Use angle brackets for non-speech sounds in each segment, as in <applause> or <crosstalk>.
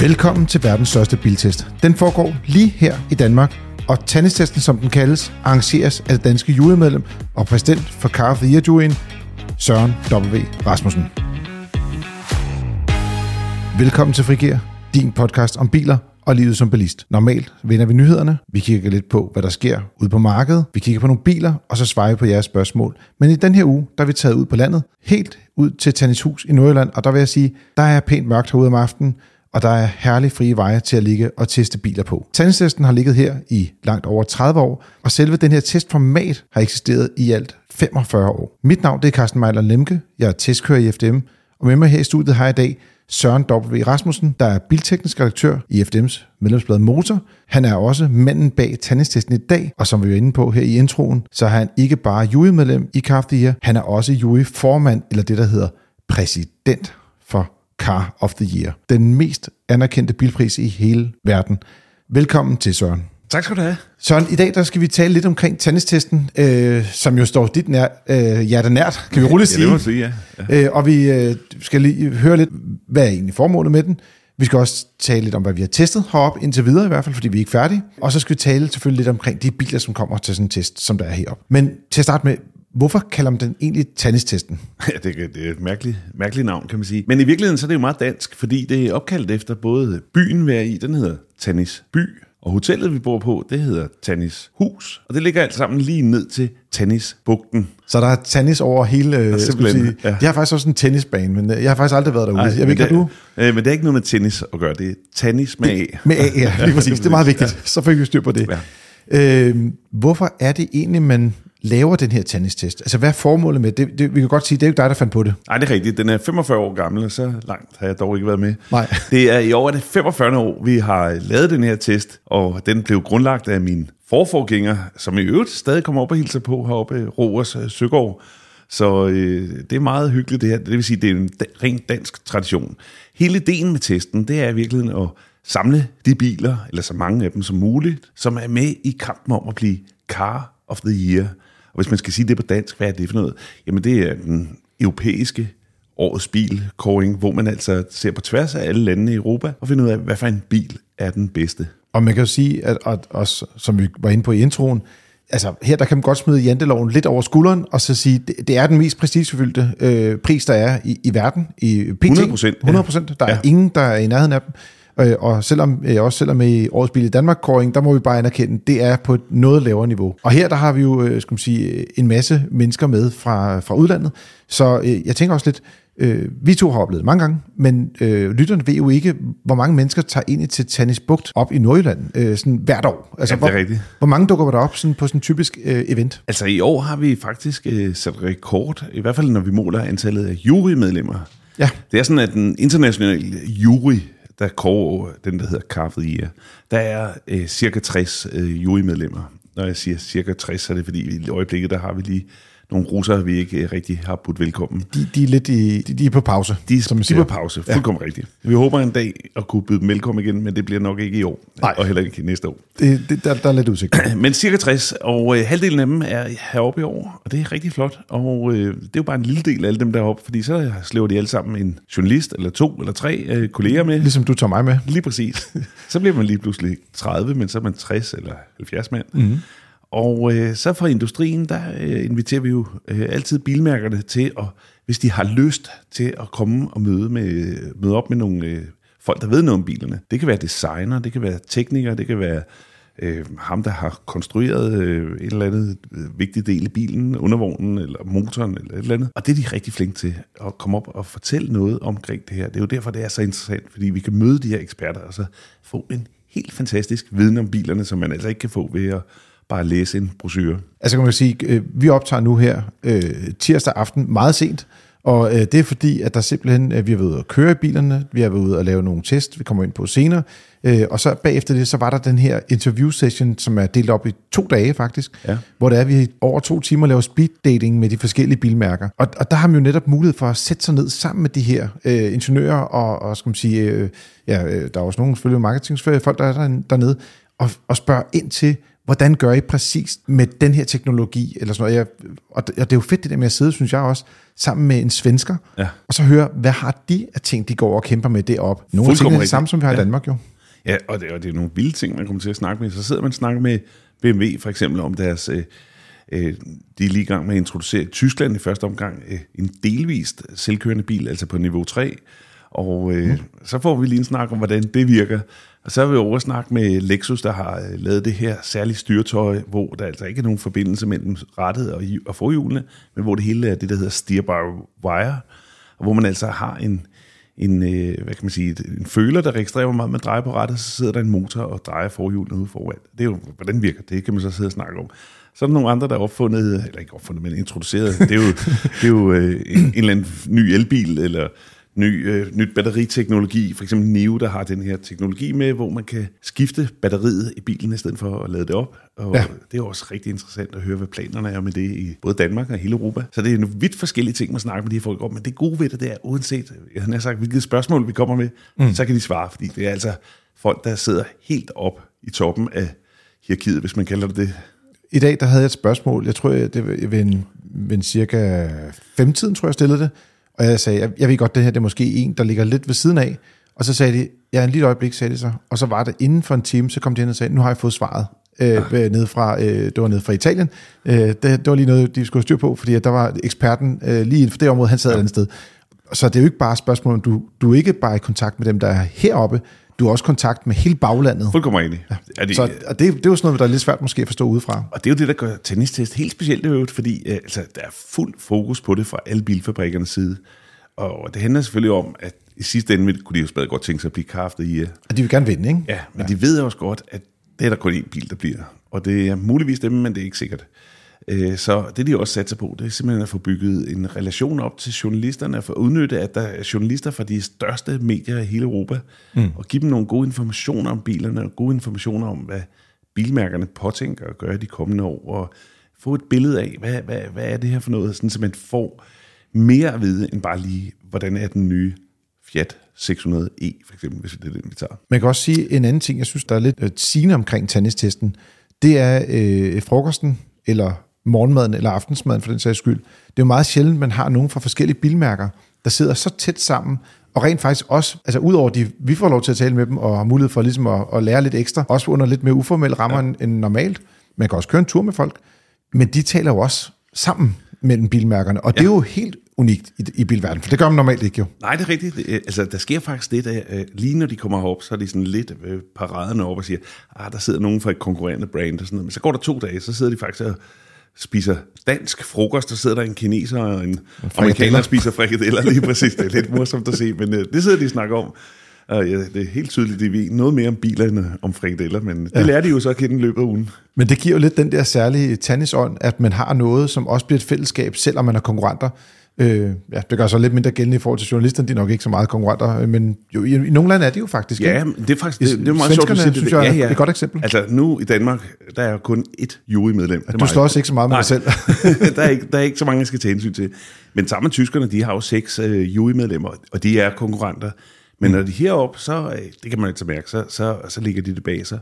Velkommen til verdens største biltest. Den foregår lige her i Danmark, og Tandestesten, som den kaldes, arrangeres af det danske julemedlem og præsident for Car of the Year juryen, Søren W. Rasmussen. Velkommen til Frigir, din podcast om biler og livet som bilist. Normalt vender vi nyhederne, vi kigger lidt på, hvad der sker ude på markedet, vi kigger på nogle biler, og så svarer vi på jeres spørgsmål. Men i den her uge, der er vi taget ud på landet, helt ud til Tannis Hus i Nordjylland, og der vil jeg sige, der er pænt mørkt herude om aftenen, og der er herlige frie veje til at ligge og teste biler på. Tandtesten har ligget her i langt over 30 år, og selve den her testformat har eksisteret i alt 45 år. Mit navn det er Carsten Mejler Lemke, jeg er testkører i FDM, og med mig her i studiet har jeg i dag Søren W. Rasmussen, der er bilteknisk redaktør i FDM's medlemsblad Motor. Han er også manden bag tandestesten i dag, og som vi var inde på her i introen, så er han ikke bare jurymedlem i Car han er også juryformand, eller det der hedder præsident Car of the Year. Den mest anerkendte bilpris i hele verden. Velkommen til Søren. Tak skal du have. Søren, i dag der skal vi tale lidt omkring tandestesten, øh, som jo står dit nær, øh, hjerte nært, kan vi roligt sige. Ja, det må sige, ja. ja. Øh, og vi øh, skal lige høre lidt, hvad er egentlig formålet med den. Vi skal også tale lidt om, hvad vi har testet heroppe indtil videre i hvert fald, fordi vi er ikke færdige. Og så skal vi tale selvfølgelig lidt omkring de biler, som kommer til sådan en test, som der er heroppe. Men til at starte med, Hvorfor kalder man den egentlig tandestesten? <laughs> Ja, det, det er et mærkeligt, mærkeligt navn, kan man sige. Men i virkeligheden så er det jo meget dansk, fordi det er opkaldt efter både byen, vi er i, den hedder Tannis by, og hotellet, vi bor på, det hedder Tannis Hus. Og det ligger alt sammen lige ned til Tannis Bugten. Så der er tennis over hele... Ja, sige. Ja. De har faktisk også en tennisbane, men øh, jeg har faktisk aldrig været derude. Ej, jeg ved ikke, det, du? Øh, men det er ikke noget med tennis at gøre, det er tennis med A. Med A, ja, lige præcis. Det er meget vigtigt. Så fik vi styr på det. Ja. Øh, hvorfor er det egentlig, man laver den her tandestest? Altså, hvad er formålet med det? det? Vi kan godt sige, det er jo dig, der fandt på det. Nej, det er rigtigt. Den er 45 år gammel, og så langt har jeg dog ikke været med. Nej. <laughs> Det er i år er det 45 år, vi har lavet den her test, og den blev grundlagt af min forforgænger, som i øvrigt stadig kommer op og hilser på heroppe, Rovers Søgaard. Så øh, det er meget hyggeligt det her. Det vil sige, det er en da- rent dansk tradition. Hele ideen med testen, det er i virkeligheden at samle de biler, eller så mange af dem som muligt, som er med i kampen om at blive Car of the Year. Og hvis man skal sige det på dansk, hvad er det for noget? Jamen det er den europæiske årets bilkåring, hvor man altså ser på tværs af alle landene i Europa og finder ud af, hvad for en bil er den bedste. Og man kan jo sige, at, at også, som vi var inde på i introen, altså her der kan man godt smide janteloven lidt over skulderen, og så sige, det, det er den mest prestigefyldte øh, pris, der er i, i verden. I PT. 100 procent. 100 procent. Der er Ja. ingen, der er i nærheden af dem. Øh, og selvom, øh, også selvom i årets bil i Danmark kåring, der må vi bare anerkende, det er på et noget lavere niveau. Og her der har vi jo, øh, skal man sige, en masse mennesker med fra, fra udlandet. Så øh, jeg tænker også lidt, øh, vi to har oplevet mange gange, men øh, lytterne ved jo ikke, hvor mange mennesker tager ind til Tannis Bugt op i Nordjylland øh, sådan hvert år. Altså, Ja, det er hvor, rigtigt. hvor mange dukker der op sådan på sådan en typisk øh, event? Altså i år har vi faktisk øh, sat rekord, i hvert fald når vi måler antallet af jurymedlemmer. Ja. Det er sådan, at den internationale jury, der koger den, der hedder Car of der er øh, cirka 60 øh, jurymedlemmer. Når jeg siger cirka 60, så er det fordi, i øjeblikket, der har vi lige nogle russere, vi ikke øh, rigtig har budt velkommen. De, de er lidt i, de, de er på pause, De, som man de er siger. på pause, fuldkommen ja. rigtigt. Vi håber en dag at kunne byde dem velkommen igen, men det bliver nok ikke i år, Nej. og heller ikke næste år. Det, det, der, der er lidt udsigt. <clears throat> Men cirka 60, og øh, halvdelen af dem er heroppe i år, og det er rigtig flot. Og øh, det er jo bare en lille del af alle dem deroppe, fordi så slæver de alle sammen en journalist, eller to, eller tre øh, kolleger med. Ligesom du tager mig med. Lige præcis. <laughs> Så bliver man lige pludselig 30, men så er man 60 eller 70 mand. Mm. Og øh, så fra industrien, der øh, inviterer vi jo øh, altid bilmærkerne til, at, hvis de har lyst til at komme og møde, med, møde op med nogle øh, folk, der ved noget om bilerne. Det kan være designer, det kan være teknikere, det kan være øh, ham, der har konstrueret øh, et eller andet øh, vigtig del i bilen, undervognen eller motoren eller et eller andet. Og det er de rigtig flinke til, at komme op og fortælle noget omkring det her. Det er jo derfor, det er så interessant, fordi vi kan møde de her eksperter og så få en helt fantastisk viden om bilerne, som man altså ikke kan få ved at bare læse en brochure. Altså kan man sige, øh, vi optager nu her øh, tirsdag aften meget sent, og øh, det er fordi, at der simpelthen, øh, vi har været ude at køre i bilerne, vi har været ude og lave nogle test, vi kommer ind på senere, øh, og så bagefter det, så var der den her interview session, som er delt op i to dage faktisk, Ja. hvor det er, at vi over to timer laver speed dating med de forskellige bilmærker. Og, og der har man jo netop mulighed for at sætte sig ned sammen med de her øh, ingeniører, og, og skal man sige, øh, ja, der er også nogle selvfølgelig marketingsfolk, der er der, dernede, og, og spørge ind til, hvordan gør I præcis med den her teknologi? Eller sådan noget? Jeg, og, det, og det er jo fedt det der med at sidde, synes jeg også, sammen med en svensker, Ja. og så høre, hvad har de af ting, de går og kæmper med deroppe? Nogle tingene er det samme, som vi har i Ja. Danmark jo. Ja, og det, og det er nogle vilde ting, man kommer til at snakke med. Så sidder man og snakker med BMW for eksempel om deres... Øh, øh, de er lige i gang med at introducere i Tyskland i første omgang øh, en delvist selvkørende bil, altså på niveau 3. Og øh, mm. så får vi lige en snak om, hvordan det virker. Og så har vi over snakke med Lexus, der har øh, lavet det her særlige styretøj, hvor der altså ikke er nogen forbindelse mellem rattet og, og forhjulene, men hvor det hele er det, der hedder steer by wire, og hvor man altså har en, en, øh, hvad kan man sige, en føler, der registrerer, hvor meget man drejer på rattet, så sidder der en motor og drejer forhjulene ude foran. Det er jo, hvordan virker det, kan man så sidde og snakke om. Så er der nogle andre, der er opfundet, eller ikke opfundet, men introduceret. Det er jo, det er jo øh, en, en eller anden ny elbil, eller ny, øh, nyt batteriteknologi. For eksempel NIO, der har den her teknologi med, hvor man kan skifte batteriet i bilen, i stedet for at lade det op. Og Ja. det er også rigtig interessant at høre, hvad planerne er med det i både Danmark og hele Europa. Så det er nogle vidt forskellige ting, man snakker med de her folk om. Men det gode ved det, det er, uanset jeg har sagt, hvilket spørgsmål vi kommer med, mm. så kan de svare, fordi det er altså folk, der sidder helt op i toppen af hierarkiet, hvis man kalder det det. I dag der havde jeg et spørgsmål, jeg tror, jeg- det var ved en, ved en cirka femtiden, tror jeg, jeg stillede det. Og jeg sagde, jeg, jeg ved godt, det her det er måske en, der ligger lidt ved siden af. Og så sagde de, ja, en lille øjeblik, sagde de så. Og så var det inden for en time, så kom de hen og sagde, nu har jeg fået svaret. Øh, ah. nede fra, øh, det var nede fra Italien. Øh, det, det var lige noget, de skulle have styr på, fordi der var eksperten øh, lige inden for det område, han sad ja. et andet sted. Så det er jo ikke bare et spørgsmål, om du, du er ikke bare i kontakt med dem, der er heroppe, du er også kontakt med hele baglandet. Fuldkommen enig. Ja. Er det, Så og det, det er jo sådan noget, der er lidt svært måske at forstå udefra. Og det er jo det, der gør tennistest helt specielt øvrigt, fordi øh, altså, der er fuld fokus på det fra alle bilfabrikkernes side. Og det handler selvfølgelig om, at i sidste ende kunne de jo stadig godt tænke sig at blive kraftet i. øh, Og de vil gerne vinde, ikke? Ja, men ja. de ved også godt, at det er der kun én bil, der bliver. Og det er muligvis dem, men det er ikke sikkert. Øh, Så det, de også satser på, det er simpelthen at få bygget en relation op til journalisterne, for at udnytte, at der er journalister fra de største medier i hele Europa, mm. og give dem nogle gode informationer om bilerne, og gode informationer om, hvad bilmærkerne påtænker at gøre de kommende år, og få et billede af, hvad, hvad, hvad er det her for noget, sådan, så man får mere at vide, end bare lige, hvordan er den nye Fiat 600e, for eksempel, hvis det er den, vi tager. Man kan også sige en anden ting, jeg synes, der er lidt øh, sigende omkring tennistesten. Det er øh, frokosten, eller morgenmaden, eller aftensmaden for den sags skyld. Det er jo meget sjældent, man har nogen fra forskellige bilmærker, der sidder så tæt sammen, og rent faktisk også, altså udover de, vi får lov til at tale med dem, og har mulighed for ligesom at, at lære lidt ekstra, også under lidt mere uformelle rammer ja. end, end normalt. Man kan også køre en tur med folk, men de taler jo også sammen mellem bilmærkerne, og ja. det er jo helt unikt i, i bilverdenen, for det gør man normalt ikke jo. Nej, det er rigtigt. Øh, altså, der sker faktisk det, at øh, lige når de kommer herop, så er de sådan lidt øh, paraderne op og siger, ah, der sidder nogen fra et konkurrerende brand og sådan noget. Men så går der to dage, så sidder de faktisk og spiser dansk frokost, der sidder der en kineser og en amerikaner og spiser frikadeller, lige præcis. Det er lidt morsomt at se, men øh, det sidder de og snakker om. Og ja, det er helt tydeligt, de ved noget mere om biler end øh, om frikadeller, men det Ja. lærer de jo så at kende i løbet af ugen. Men det giver jo lidt den der særlige tennisånd, at man har noget, som også bliver et fællesskab, selvom man er konkurrenter. Øh, ja, det gør så lidt mindre gældende i forhold til journalisterne, de er nok ikke så meget konkurrenter, øh, men jo, i, i nogle lande er de jo faktisk. Ja, ikke? det er faktisk det, det er meget sjovt, du siger det. synes jeg ja, er ja. et godt eksempel. Altså nu i Danmark, der er kun ét jurymedlem. Det er Du står også ikke så meget med Nej. dig selv. <laughs> <laughs> der, er ikke, der er ikke så mange, jeg skal tage hensyn til. Men sammen med tyskerne, de har jo seks øh, jurymedlemmer, og de er konkurrenter. Men når de er heroppe, så, øh, det kan man ikke mærke, så, så, så ligger de det bag sig.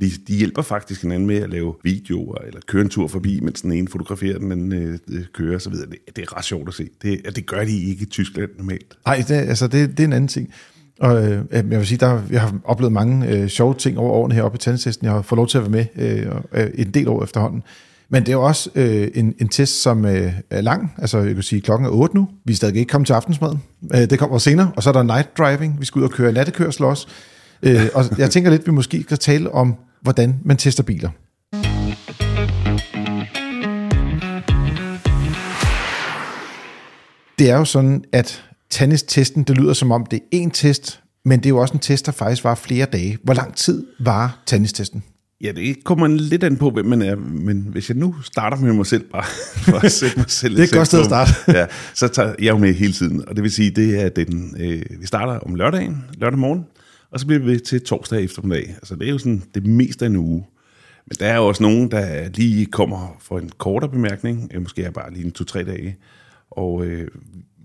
De, de hjælper faktisk hinanden med at lave videoer, eller køre en tur forbi, mens den ene fotograferer, den anden øh, øh kører osv. Det, det er ret sjovt at se. Det, det gør de ikke i Tyskland normalt. Nej, det, altså det, det er en anden ting. Og øh, jeg vil sige, der, jeg har oplevet mange øh, sjove ting over årene heroppe i tandtesten. Jeg har fået lov til at være med øh, øh, en del år efterhånden. Men det er jo også øh, en, en test, som øh, er lang. Altså, jeg kan sige, klokken er 8 nu. Vi er stadig ikke kommet til aftensmaden. Øh, det kommer senere. Og så er der night driving. Vi skal ud og køre nattekørsel også. Øh, og jeg tænker lidt, vi måske skal tale om, hvordan man tester biler. Det er jo sådan, at tennistesten, det lyder som om, det er én test, men det er jo også en test, der faktisk var flere dage. Hvor lang tid var tennistesten? Ja, det kommer lidt an på, hvem man er, men hvis jeg nu starter med mig selv bare, <laughs> for at sætte mig selv Det er et godt sted at starte. ja, så tager jeg jo med hele tiden, og det vil sige, det er den, øh, vi starter om lørdagen, lørdag morgen, og så bliver vi ved til torsdag eftermiddag. Altså det er jo sådan det meste af en uge. Men der er jo også nogen, der lige kommer for en kortere bemærkning, måske er bare lige en to-tre dage, og øh,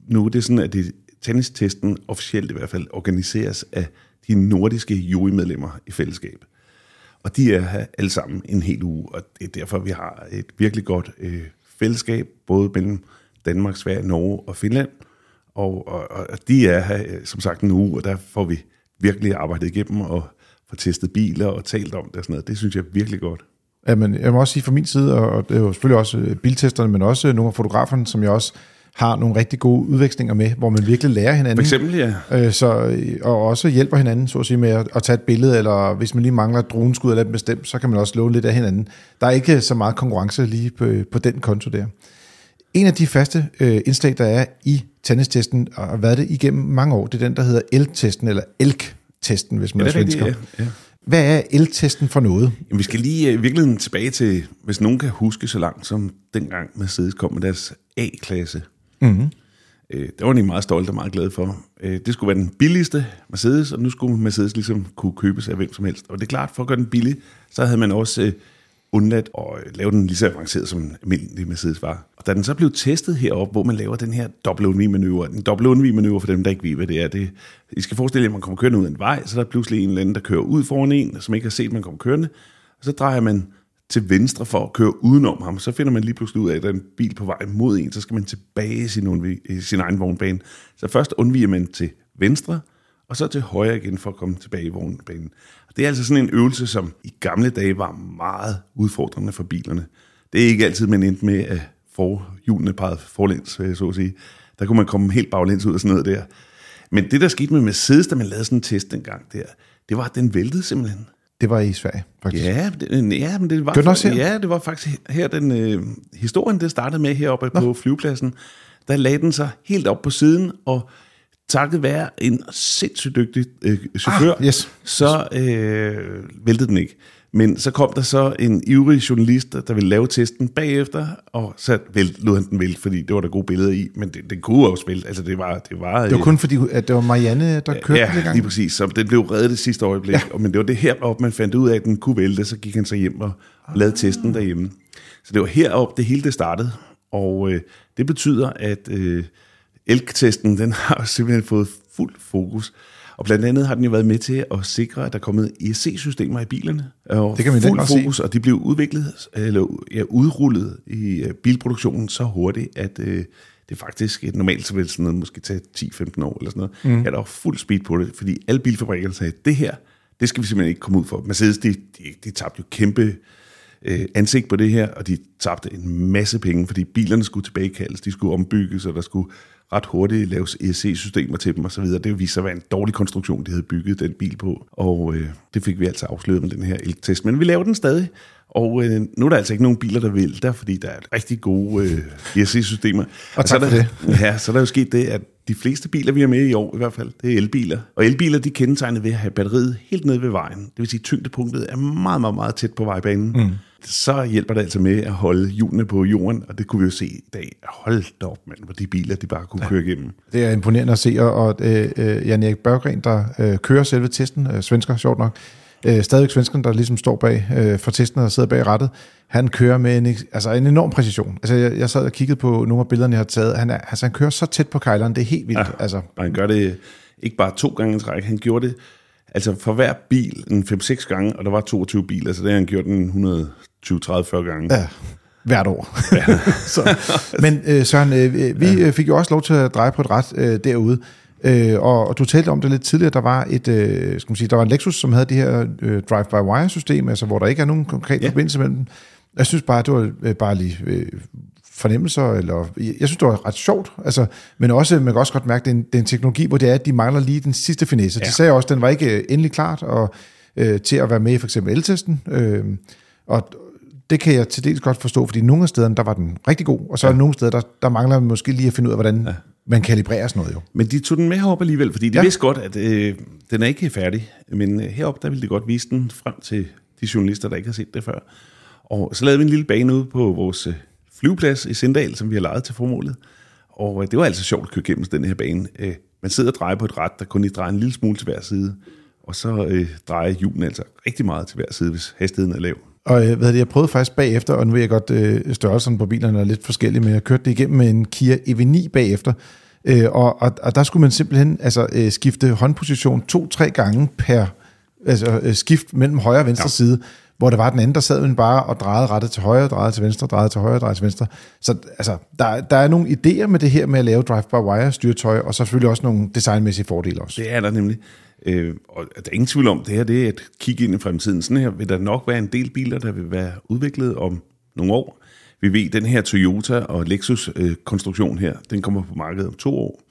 nu er det sådan, at det, tennistesten officielt i hvert fald organiseres af de nordiske jurymedlemmer i fællesskab. Og de er her alle sammen en hel uge, og det er derfor, vi har et virkelig godt øh, fællesskab, både mellem Danmark, Sverige, Norge og Finland. Og, og, og de er her, øh, som sagt, en uge, og der får vi virkelig arbejdet igennem og får testet biler og talt om det og sådan noget. Det synes jeg er virkelig godt. Ja, men jeg må også sige fra min side, og det er jo selvfølgelig også øh, biltesterne, men også nogle af fotograferne, som jeg også har nogle rigtig gode udvekslinger med, hvor man virkelig lærer hinanden. For eksempel, ja. Øh, så, og også hjælper hinanden, så at sige, med at, at tage et billede, eller hvis man lige mangler et droneskud eller et bestemt, så kan man også låne lidt af hinanden. Der er ikke så meget konkurrence lige på, på den konto der. En af de faste øh, indslag, der er i tennistesten, og har været det igennem mange år, det er den, der hedder ELK-testen, eller ELK-testen, hvis man Ja, er er svensker. ja. ja. Hvad er ELK-testen for noget? Jamen, vi skal lige øh, i virkeligheden tilbage til, hvis nogen kan huske så langt som dengang Mercedes kom med deres A-klasse. Mm-hmm. Øh, det var de meget stolte og meget glade for. Øh, det skulle være den billigste Mercedes, og nu skulle Mercedes ligesom kunne købes af hvem som helst. Og det er klart, for at gøre den billig, så havde man også øh, undladt at øh, lave den lige så avanceret, som en almindelig Mercedes var. Og da den så blev testet heroppe, hvor man laver den her dobbelt undvig-manøvre, en dobbelt undvig-manøvre for dem, der ikke ved, hvad det er, det, I skal forestille jer, at man kommer kørende ud af en vej, så er der pludselig en eller anden, der kører ud foran en, som ikke har set, at man kommer kørende, og så drejer man til venstre for at køre udenom ham. Så finder man lige pludselig ud af, at der er en bil på vej mod en, så skal man tilbage i sin, undvig, i sin egen vognbane. Så først undviger man til venstre, og så til højre igen for at komme tilbage i vognbanen. Og det er altså sådan en øvelse, som i gamle dage var meget udfordrende for bilerne. Det er ikke altid, man endte med at forhjulene pegede forlæns, øh, så at sige. Der kunne man komme helt baglæns ud og sådan noget der. Men det, der skete med Mercedes, da man lavede sådan en test dengang der, det var, at den væltede simpelthen. Det var i Sverige, faktisk. Ja, det, ja, men det var, også her? ja, det var faktisk her, den øh, historien, det startede med heroppe Nå. på flyvepladsen. Der lagde den sig helt op på siden, og takket være en sindssygt dygtig øh, chauffør, Ah, yes. så øh, væltede den ikke. Men så kom der så en ivrig journalist, der ville lave testen bagefter, og så vælt, lod han den vælte, fordi det var der gode billeder i, men det, det kunne også vælte. Altså det var... Det var, Det var kun fordi, at det var Marianne, der kørte ja, den dengang. lige præcis. Så den blev reddet det sidste øjeblik. Ja. Men det var det heroppe, man fandt ud af, at den kunne vælte. Så gik han så hjem og lavede testen derhjemme. Så det var heroppe, det hele det startede. Og øh, det betyder, at øh, elk-testen, den har simpelthen fået fuld fokus. Og blandt andet har den jo været med til at sikre, at der er kommet ESC-systemer i bilerne. Og Det kan man fuld grad se. fokus, og de blev udviklet, eller ja, udrullet i øh, bilproduktionen så hurtigt, at øh, det faktisk et normalt så vil sådan noget måske tage 10-15 år eller sådan noget. Mm. Ja, der fuld speed på det, fordi alle bilfabrikkerne sagde, det her, det skal vi simpelthen ikke komme ud for. Mercedes, de, de, de tabte jo kæmpe øh, ansigt på det her, og de tabte en masse penge, fordi bilerne skulle tilbagekaldes, de skulle ombygges, og der skulle ret hurtigt laves ESC-systemer til dem osv. Det viste sig at være en dårlig konstruktion, de havde bygget den bil på, og øh, det fik vi altså afsløret med den her eltest. Men vi laver den stadig, og øh, nu er der altså ikke nogen biler, der vil der, fordi der er rigtig gode øh, ESC-systemer. Og så tak er for der, <laughs> Ja, så er der jo sket det, at de fleste biler, vi har med i år i hvert fald, det er elbiler. Og elbiler, de kendetegnet ved at have batteriet helt nede ved vejen. Det vil sige, at tyngdepunktet er meget, meget, meget tæt på vejbanen. Mm. Så hjælper det altså med at holde hjulene på jorden, og det kunne vi jo se i dag. Hold da op, mand, hvor de biler, de bare kunne ja. køre igennem. Det er imponerende at se, og, øh, øh, Jan Erik Børgren, der øh, kører selve testen, øh, svensker, sjovt nok, øh, stadigvæk svensken, der ligesom står bag øh, for testen og sidder bag rattet, han kører med en, altså en enorm præcision. Altså, jeg, jeg sad og kiggede på nogle af billederne, jeg har taget. Han, er, altså, han kører så tæt på kejleren, det er helt vildt. Ja. Altså, Og han gør det ikke bare to gange i træk, han gjorde det altså for hver bil en 5-6 gange, og der var 22 biler, så det har han gjort en 120-30-40 gange. Ja, hvert år. <laughs> så, men øh, Søren, øh, vi ja. fik jo også lov til at dreje på et ret øh, derude, øh, og, og du talte om det lidt tidligere, der var et, øh, skal man sige, der var en Lexus, som havde det her øh, drive-by-wire-system, altså hvor der ikke er nogen konkret Ja. forbindelse mellem dem. Jeg synes bare, det var øh, bare lige øh, fornemmelser, eller jeg synes, det var ret sjovt, altså, men også, man kan også godt mærke, det er en, det er en teknologi, hvor det er, at de mangler lige den sidste finesse. Ja. De sagde også, at den var ikke øh, endelig klart og, øh, til at være med i for eksempel el-testen, øh, og det kan jeg til dels godt forstå, fordi nogle af stederne, der var den rigtig god, og så ja. er nogle steder, der, der mangler man måske lige at finde ud af, hvordan ja. Man kalibrerer sådan noget jo. Men de tog den med herop alligevel, fordi de Ja. vidste godt, at øh, den er ikke færdig. Men øh, heroppe, der ville de godt vise den frem til de journalister, der ikke har set det før. Og så lavede vi en lille bane ude på vores øh, flyveplads i Sindal, som vi har lejet til formålet. Og øh, det var altså sjovt at køre gennem den her bane. Øh, man sidder og drejer på et ret, der kun lige drejer en lille smule til hver side. Og så øh, drejer hjulen altså rigtig meget til hver side, hvis hastigheden er lav. Og øh, hvad det, jeg prøvede faktisk bagefter, og nu ved jeg godt, øh, størrelsen på bilerne er lidt forskellige, men jeg kørte det igennem med en Kia EV9 bagefter, øh, og, og, og der skulle man simpelthen altså, øh, skifte håndposition to-tre gange per altså, øh, skift mellem højre og venstre ja. side, hvor der var den anden, der sad men bare og drejede rettet til højre, drejede til venstre, drejede til højre, drejede til venstre. Så altså, der, der er nogle idéer med det her med at lave drive-by-wire styretøj, og så selvfølgelig også nogle designmæssige fordele også. Det er der nemlig. Øh, og der er ingen tvivl om, det her det er at kigge ind i fremtiden. Sådan her vil der nok være en del biler, der vil være udviklet om nogle år. Vi ved, den her Toyota og Lexus øh, konstruktion her, den kommer på markedet om to år.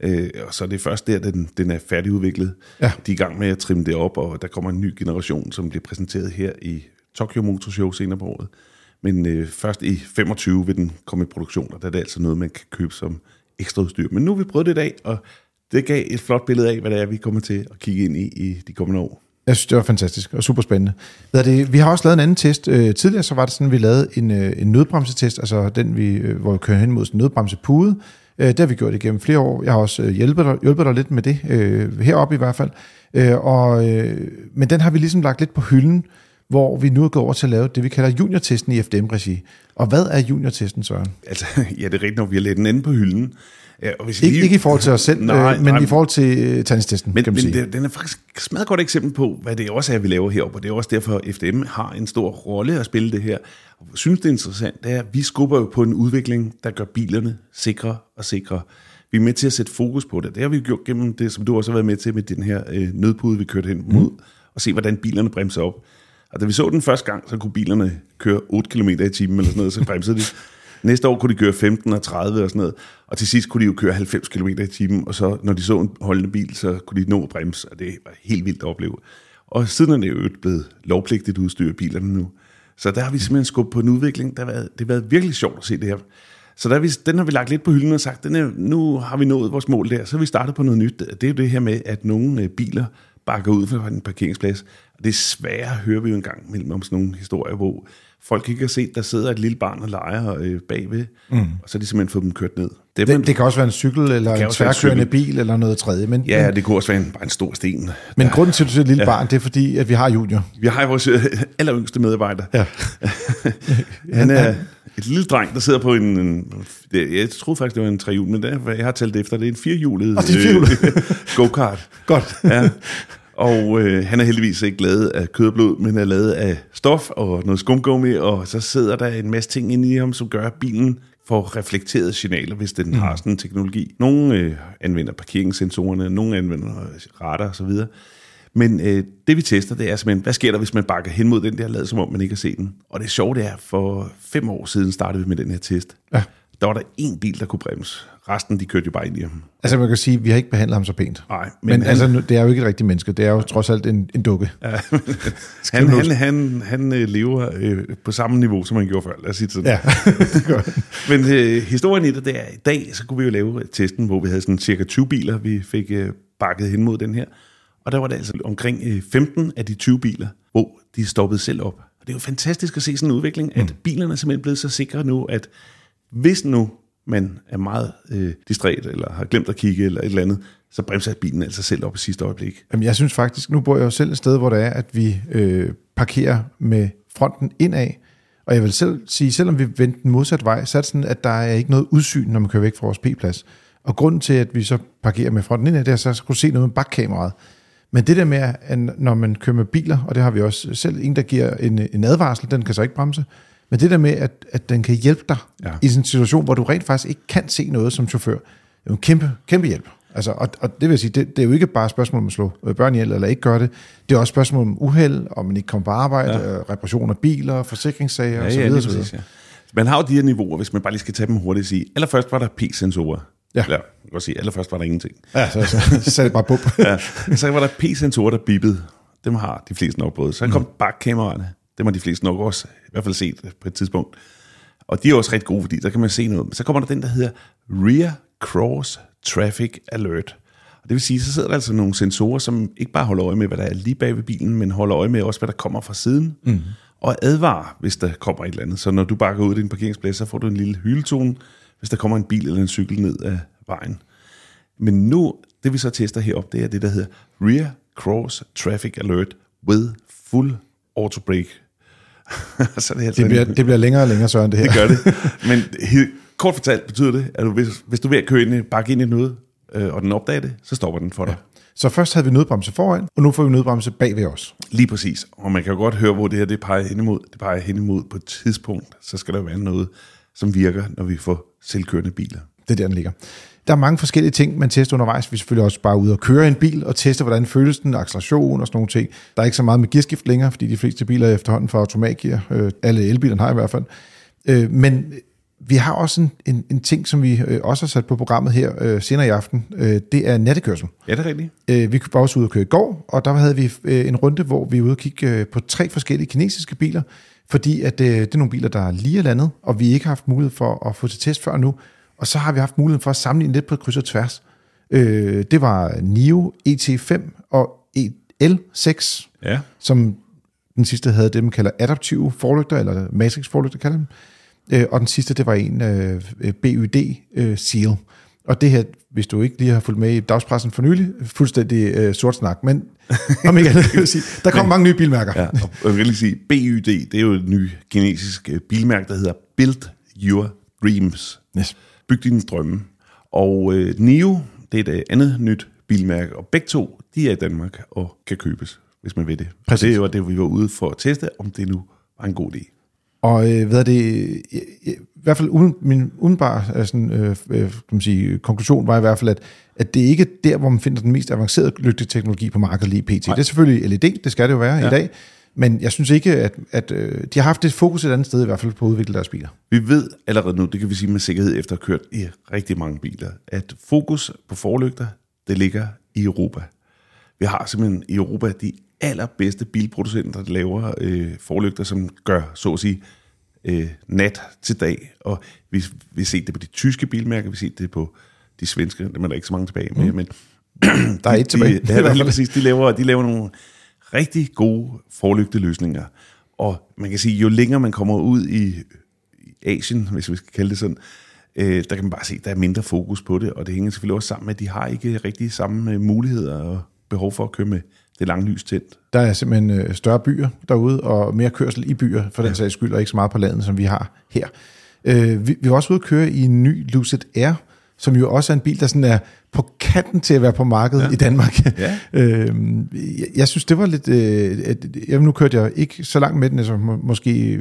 Øh, og så er det først der, den, den er færdigudviklet. Ja. De er i gang med at trimme det op, og der kommer en ny generation, som bliver præsenteret her i Tokyo Motor Show senere på året. Men øh, først i 25 vil den komme i produktion, og der er det altså noget, man kan købe som ekstra udstyr. Men nu har vi prøvet det i dag, og det gav et flot billede af, hvad det er, vi kommer til at kigge ind i i de kommende år. Jeg synes, det var fantastisk og super spændende. Det, vi har også lavet en anden test. Øh, tidligere så var det sådan, at vi lavede en, øh, en nødbremsetest, altså den, vi, øh, hvor vi kører hen mod en nødbremsepude. Øh, det har vi gjort igennem flere år. Jeg har også øh, hjulpet dig, hjulpet dig lidt med det, øh, heroppe i hvert fald. Øh, og, øh, men den har vi ligesom lagt lidt på hylden, hvor vi nu er gået over til at lave det, vi kalder juniortesten i FDM-regi. Og hvad er juniortesten, Søren? Altså, <laughs> ja, det er rigtigt nok, vi har lavet den inde på hylden. Ja, og hvis ikke, lige... ikke i forhold til os selv, <laughs> nej, øh, men nej, i forhold til uh, tandstesten, men, kan man men sige. Det, den er faktisk et meget godt eksempel på, hvad det også er, vi laver heroppe, og det er også derfor, at FDM har en stor rolle at spille det her. Og jeg synes, det er interessant, det er, at vi skubber jo på en udvikling, der gør bilerne sikre og sikre. Vi er med til at sætte fokus på det. Det har vi gjort gennem det, som du også har været med til med den her øh, nødpude, vi kørte hen mod, mm. og se, hvordan bilerne bremser op. Og da vi så den første gang, så kunne bilerne køre 8 km i timen eller sådan noget, så bremsede de. Næste år kunne de køre 15 og 30 og sådan noget. Og til sidst kunne de jo køre 90 km i timen, og så når de så en holdende bil, så kunne de nå at bremse, og det var helt vildt at opleve. Og siden er det jo blevet lovpligtigt udstyr bilerne nu. Så der har vi simpelthen skubbet på en udvikling. Der har været, det har været virkelig sjovt at se det her. Så der vi, den har vi lagt lidt på hylden og sagt, den er, nu har vi nået vores mål der, så har vi startet på noget nyt. Det er jo det her med, at nogle øh, biler bakker ud fra en parkeringsplads. Og det hører vi jo en gang mellem om sådan nogle historier, hvor folk ikke har set, der sidder et lille barn og leger øh, bagved, mm. og så har de simpelthen fået dem kørt ned. Det, det, det kan også være en cykel, eller en tværkørende en bil, eller noget tredje. Men, ja, men, det kunne også være en, bare en stor sten. Men der, grunden til, at du siger et lille ja. barn, det er fordi, at vi har Junior. Vi har vores øh, <laughs> aller yngste medarbejder. Ja. <laughs> han er et lille dreng, der sidder på en... en jeg troede faktisk, det var en trehjul, men det, jeg har talt efter, det er en firehjulet øh, <laughs> go-kart. Godt. ja. Og øh, han er heldigvis ikke lavet af kød og blod, men er lavet af stof og noget skumgummi, og så sidder der en masse ting inde i ham, som gør, at bilen får reflekteret signaler, hvis den mm. har sådan en teknologi. Nogle øh, anvender parkeringssensorerne, nogle anvender radar osv. Men øh, det vi tester, det er simpelthen, hvad sker der, hvis man bakker hen mod den der, lader som om man ikke har set den. Og det sjove det er, for fem år siden startede vi med den her test. Ja. Der var der en bil, der kunne bremse. Resten, de kørte jo bare ind i ham. Altså man kan sige, vi har ikke behandlet ham så pænt. Nej. Men, men han, altså, det er jo ikke et rigtigt menneske. Det er jo trods alt en, en dukke. Ja, <laughs> han, han, han, han øh, lever øh, på samme niveau, som han gjorde før. Lad os sige sådan. Ja, <laughs> det gør Men øh, historien i det, det er, i dag, så kunne vi jo lave testen, hvor vi havde sådan cirka 20 biler, vi fik øh, bakket hen mod den her. Og der var det altså omkring øh, 15 af de 20 biler, hvor de stoppede selv op. Og det er jo fantastisk at se sådan en udvikling, mm. at bilerne er simpelthen blevet så sikre nu, at hvis nu man er meget øh, distræt, eller har glemt at kigge, eller et eller andet, så bremser bilen altså selv op i sidste øjeblik. Jamen, jeg synes faktisk, nu bor jeg jo selv et sted, hvor det er, at vi øh, parkerer med fronten indad, og jeg vil selv sige, selvom vi vendte den modsatte vej, så er det sådan, at der er ikke noget udsyn, når man kører væk fra vores P-plads. Og grunden til, at vi så parkerer med fronten indad, det er, så at kunne se noget med bakkameraet. Men det der med, at når man kører med biler, og det har vi også selv, en der giver en, en advarsel, den kan så ikke bremse, men det der med, at, at den kan hjælpe dig ja. i sådan en situation, hvor du rent faktisk ikke kan se noget som chauffør, det er jo en kæmpe, kæmpe hjælp. Altså, og, og det vil sige, det, det er jo ikke bare et spørgsmål om at slå øh, børn ihjel eller ikke gøre det. Det er også et spørgsmål om uheld, om man ikke kommer på arbejde, ja. Øh, reparation af biler, forsikringssager ja, osv. Ja, så videre. Ja. Man har jo de her niveauer, hvis man bare lige skal tage dem hurtigt og sige, allerførst var der P-sensorer. Ja. Eller, jeg kan sige, allerførst var der ingenting. Ja, så, så, så sagde det bare bup. <laughs> ja. Så var der P-sensorer, der bippede. Dem har de fleste nok både. Så kom mm. bakkameraerne. Dem har de fleste nok også i hvert fald set på et tidspunkt. Og de er også rigtig gode, fordi der kan man se noget. Men så kommer der den, der hedder Rear Cross Traffic Alert. Og det vil sige, så sidder der altså nogle sensorer, som ikke bare holder øje med, hvad der er lige bag ved bilen, men holder øje med også, hvad der kommer fra siden. Mm. Og advarer, hvis der kommer et eller andet. Så når du bakker ud i din parkeringsplads, så får du en lille hyletone, hvis der kommer en bil eller en cykel ned af vejen. Men nu, det vi så tester heroppe, det er det, der hedder Rear Cross Traffic Alert with Full Auto Brake <laughs> så det, altså det, bliver, det bliver længere og længere, Søren, det her. Det gør det. <laughs> Men kort fortalt betyder det, at du, hvis, hvis du vil køre ind, bakke ind i noget, øh, og den opdager det, så stopper den for dig. Så først havde vi nødbremse foran, og nu får vi nødbremse bag ved os. Lige præcis. Og man kan jo godt høre, hvor det her det peger hen imod. Det peger hen imod på et tidspunkt, så skal der være noget, som virker, når vi får selvkørende biler. Det er der, den ligger. Der er mange forskellige ting, man tester undervejs. Vi er selvfølgelig også bare ude og køre en bil og teste, hvordan føles den, acceleration og sådan nogle ting. Der er ikke så meget med gearskift længere, fordi de fleste biler er efterhånden får automatgear. Øh, alle elbilerne har i hvert fald. Øh, men vi har også en, en, en ting, som vi øh, også har sat på programmet her øh, senere i aften. Øh, det er nattekørsel. Ja, det er rigtigt. Øh, vi var også ude og køre i går, og der havde vi øh, en runde, hvor vi var ude og kigge øh, på tre forskellige kinesiske biler, fordi at, øh, det er nogle biler, der er lige landet, og vi ikke har haft mulighed for at få til test før nu. Og så har vi haft muligheden for at sammenligne lidt på kryds og tværs. Øh, det var NIO ET5 og EL6, Ja. som den sidste havde det, man kalder adaptive forlygter, eller matrix forlygter kalder dem. Øh, og den sidste, det var en øh, BUD øh, Seal. Og det her, hvis du ikke lige har fulgt med i dagspressen for nylig, fuldstændig øh, sort snak, men om ikke andet, sige, der kommer mange nye bilmærker. Ja, og jeg vil lige sige, BYD, det er jo et nyt kinesisk øh, bilmærke, der hedder Build Your Dreams. Yes. Byg dine drømme. Og øh, NIO, det er et øh, andet nyt bilmærke, og begge to, de er i Danmark og kan købes, hvis man vil det. Præcis. Det var det, vi var ude for at teste, om det nu var en god idé. Og øh, hvad er det, i, i, i hvert fald uden, min udenbare øh, sådan, øh, øh, kan man sige, konklusion var i hvert fald, at, at det ikke er der, hvor man finder den mest avancerede lygteteknologi på markedet lige pt. Det er selvfølgelig LED, det skal det jo være ja. i dag, men jeg synes ikke, at, at øh, de har haft et fokus et andet sted, i hvert fald på at udvikle deres biler. Vi ved allerede nu, det kan vi sige med sikkerhed efter at have kørt i rigtig mange biler, at fokus på forlygter, det ligger i Europa. Vi har simpelthen i Europa de allerbedste bilproducenter, der laver øh, forlygter, som gør, så at sige, øh, nat til dag. Og vi, vi har set det på de tyske bilmærker, vi har set det på de svenske, dem er der ikke så mange tilbage med, mm. men <clears throat> Der er et tilbage. De, ja, <laughs> der er lige præcis. De laver, de laver nogle rigtig gode forlygteløsninger. Og man kan sige, jo længere man kommer ud i, Asien, hvis vi skal kalde det sådan, øh, der kan man bare se, at der er mindre fokus på det, og det hænger selvfølgelig også sammen med, at de har ikke rigtig samme øh, muligheder og behov for at køre med det lange lys tændt. Der er simpelthen øh, større byer derude, og mere kørsel i byer, for den sags skyld, og ikke så meget på landet, som vi har her. Øh, vi, vi var også ude at køre i en ny Lucid Air, som jo også er en bil, der sådan er på kanten til at være på markedet ja. i Danmark. Ja. <laughs> øh, jeg, jeg synes, det var lidt... Øh, at, jeg, nu kørte jeg ikke så langt med den, altså må, måske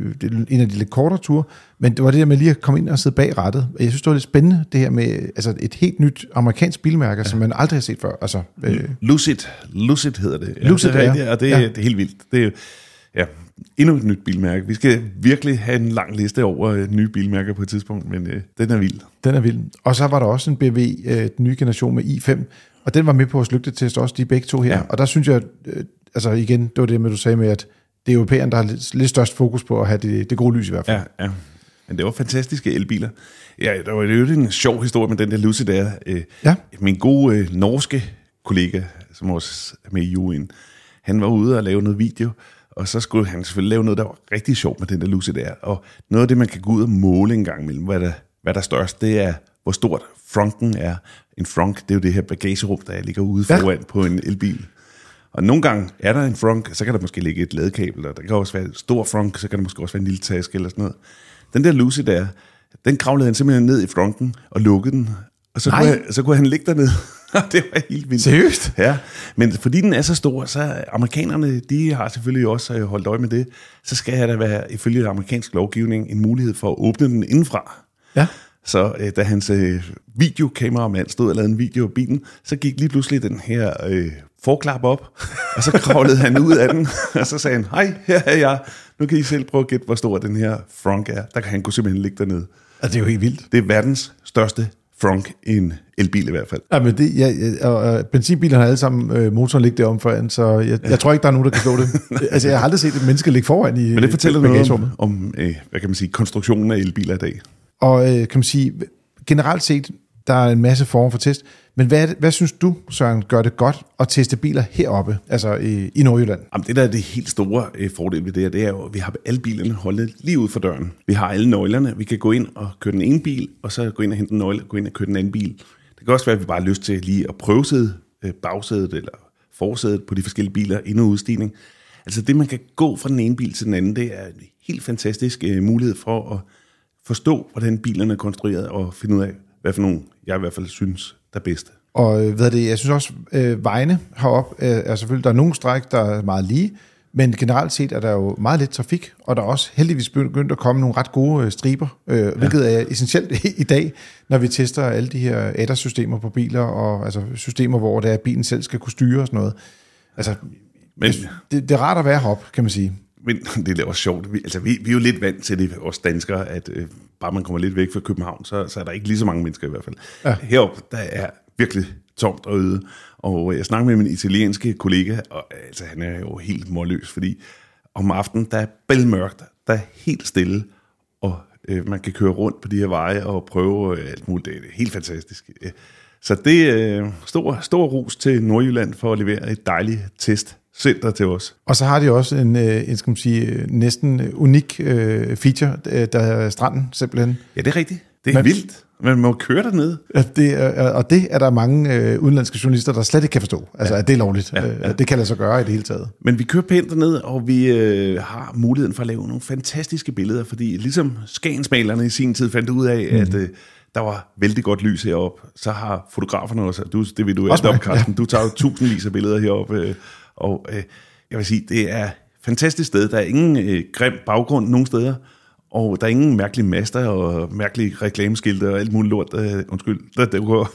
en af de lidt kortere ture, men det var det der med lige at komme ind og sidde bag rattet. Jeg synes, det var lidt spændende, det her med altså et helt nyt amerikansk bilmærke, ja. som man aldrig har set før. Altså, øh, Lucid, Lucid hedder det. Ja, Lucid, det er ja. og det, Ja. det er helt vildt. Det er ja, endnu et nyt bilmærke. Vi skal virkelig have en lang liste over øh, nye bilmærker på et tidspunkt, men øh, den er vild. Den er vild. Og så var der også en BMW, øh, den nye generation med i5, og den var med på vores lygtetest også, de begge to her. Ja. Og der synes jeg, øh, altså igen, det var det med, du sagde med, at det er europæerne, der har lidt, lidt størst fokus på at have det, det gode lys i hvert fald. Ja, ja. Men det var fantastiske elbiler. Ja, der var jo en sjov historie med den der Lucid der. Øh, Ja. Min gode øh, norske kollega, som også er med i UN, han var ude og lave noget video, og så skulle han selvfølgelig lave noget, der var rigtig sjovt med den der Lucid der. Og noget af det, man kan gå ud og måle en gang imellem, hvad der, hvad der er størst, det er, hvor stort frunken er. En frunk, det er jo det her bagagerum, der ligger ude Ja. foran på en elbil. Og nogle gange er der en frunk, så kan der måske ligge et ladekabel, og der kan også være en stor frunk, så kan der måske også være en lille taske eller sådan noget. Den der Lucy der, den kravlede han simpelthen ned i frunken og lukkede den, og så, Nej. kunne, han, så kunne han ligge dernede. <laughs> det var helt vildt. Seriøst? Ja, men fordi den er så stor, så amerikanerne, de har selvfølgelig også øh, holdt øje med det, så skal der være, ifølge amerikansk lovgivning, en mulighed for at åbne den indenfra. Ja. Så øh, da hans øh, videokameramand stod og lavede en video af bilen, så gik lige pludselig den her øh, forklap op, og så kravlede han ud af den, <laughs> og så sagde han, hej, her er jeg. Nu kan I selv prøve at gætte, hvor stor den her frunk er. Der kan han kunne simpelthen ligge dernede. Og det er jo helt vildt. Det er verdens største frunk en elbil i hvert fald. Ja, men det, ja, ja, og, benzinbilerne har alle sammen øh, motoren ligge derom foran, så jeg, jeg tror ikke, der er nogen, der kan slå det. <laughs> altså, jeg har aldrig set et menneske ligge foran i Men det fortæller noget om, om øh, hvad kan man sige, konstruktionen af elbiler i dag. Og øh, kan man sige, generelt set, der er en masse former for test, men hvad, det, hvad synes du, Søren, gør det godt at teste biler heroppe, altså i, i Nordjylland? Jamen, det der er det helt store øh, fordel ved det her, det er jo, at vi har alle bilerne holdet lige ud for døren. Vi har alle nøglerne. Vi kan gå ind og køre den ene bil, og så gå ind og hente en nøgle, og gå ind og køre den anden bil. Det kan også være, at vi bare har lyst til lige at prøve sædet, øh, bagsædet eller forsædet på de forskellige biler inden udstigning. Altså det, man kan gå fra den ene bil til den anden, det er en helt fantastisk øh, mulighed for at forstå, hvordan bilerne er konstrueret, og finde ud af, hvad for nogle, jeg i hvert fald synes, der er bedst. Og øh, hvad er det, jeg synes også, øh, vejene herop øh, er selvfølgelig, der er nogle stræk, der er meget lige, men generelt set er der jo meget lidt trafik, og der er også heldigvis begyndt at komme nogle ret gode øh, striber, øh, ja. hvilket er essentielt <laughs> i dag, når vi tester alle de her ADAS-systemer på biler, og altså systemer, hvor det er, at bilen selv skal kunne styre og sådan noget. Altså, men, det, det er rart at være heroppe, kan man sige. Men <laughs> det er også sjovt. Vi, altså, vi, vi er jo lidt vant til det, os danskere, at øh, bare man kommer lidt væk fra København, så, så er der ikke lige så mange mennesker i hvert fald. Ja. Heroppe, der er virkelig tomt og øde. Og jeg snakker med min italienske kollega, og altså, han er jo helt målløs, fordi om aftenen, der er bælmørkt, der er helt stille, og øh, man kan køre rundt på de her veje og prøve øh, alt muligt. Det er helt fantastisk. Så det er øh, stor, stor ros til Nordjylland for at levere et dejligt test center til os. Og så har de også en, øh, en skal man sige, næsten unik øh, feature, der er stranden simpelthen. Ja, det er rigtigt. Det er Men, vildt. Man må køre dernede. Ja, det er, og det er der mange øh, udenlandske journalister, der slet ikke kan forstå. Altså, ja. at det er lovligt. Ja, ja. Det kan lade sig gøre i det hele taget. Men vi kører pænt derned, og vi øh, har muligheden for at lave nogle fantastiske billeder, fordi ligesom skagensmalerne i sin tid fandt ud af, mm. at øh, der var vældig godt lys heroppe, så har fotograferne også, du, det vil du også om, Carsten, ja. du tager jo tusindvis af billeder heroppe, øh, og øh, jeg vil sige, det er et fantastisk sted. Der er ingen øh, grim baggrund nogen steder, og der er ingen mærkelige master og mærkelige reklameskilte og alt muligt lort. Uh, undskyld, det går.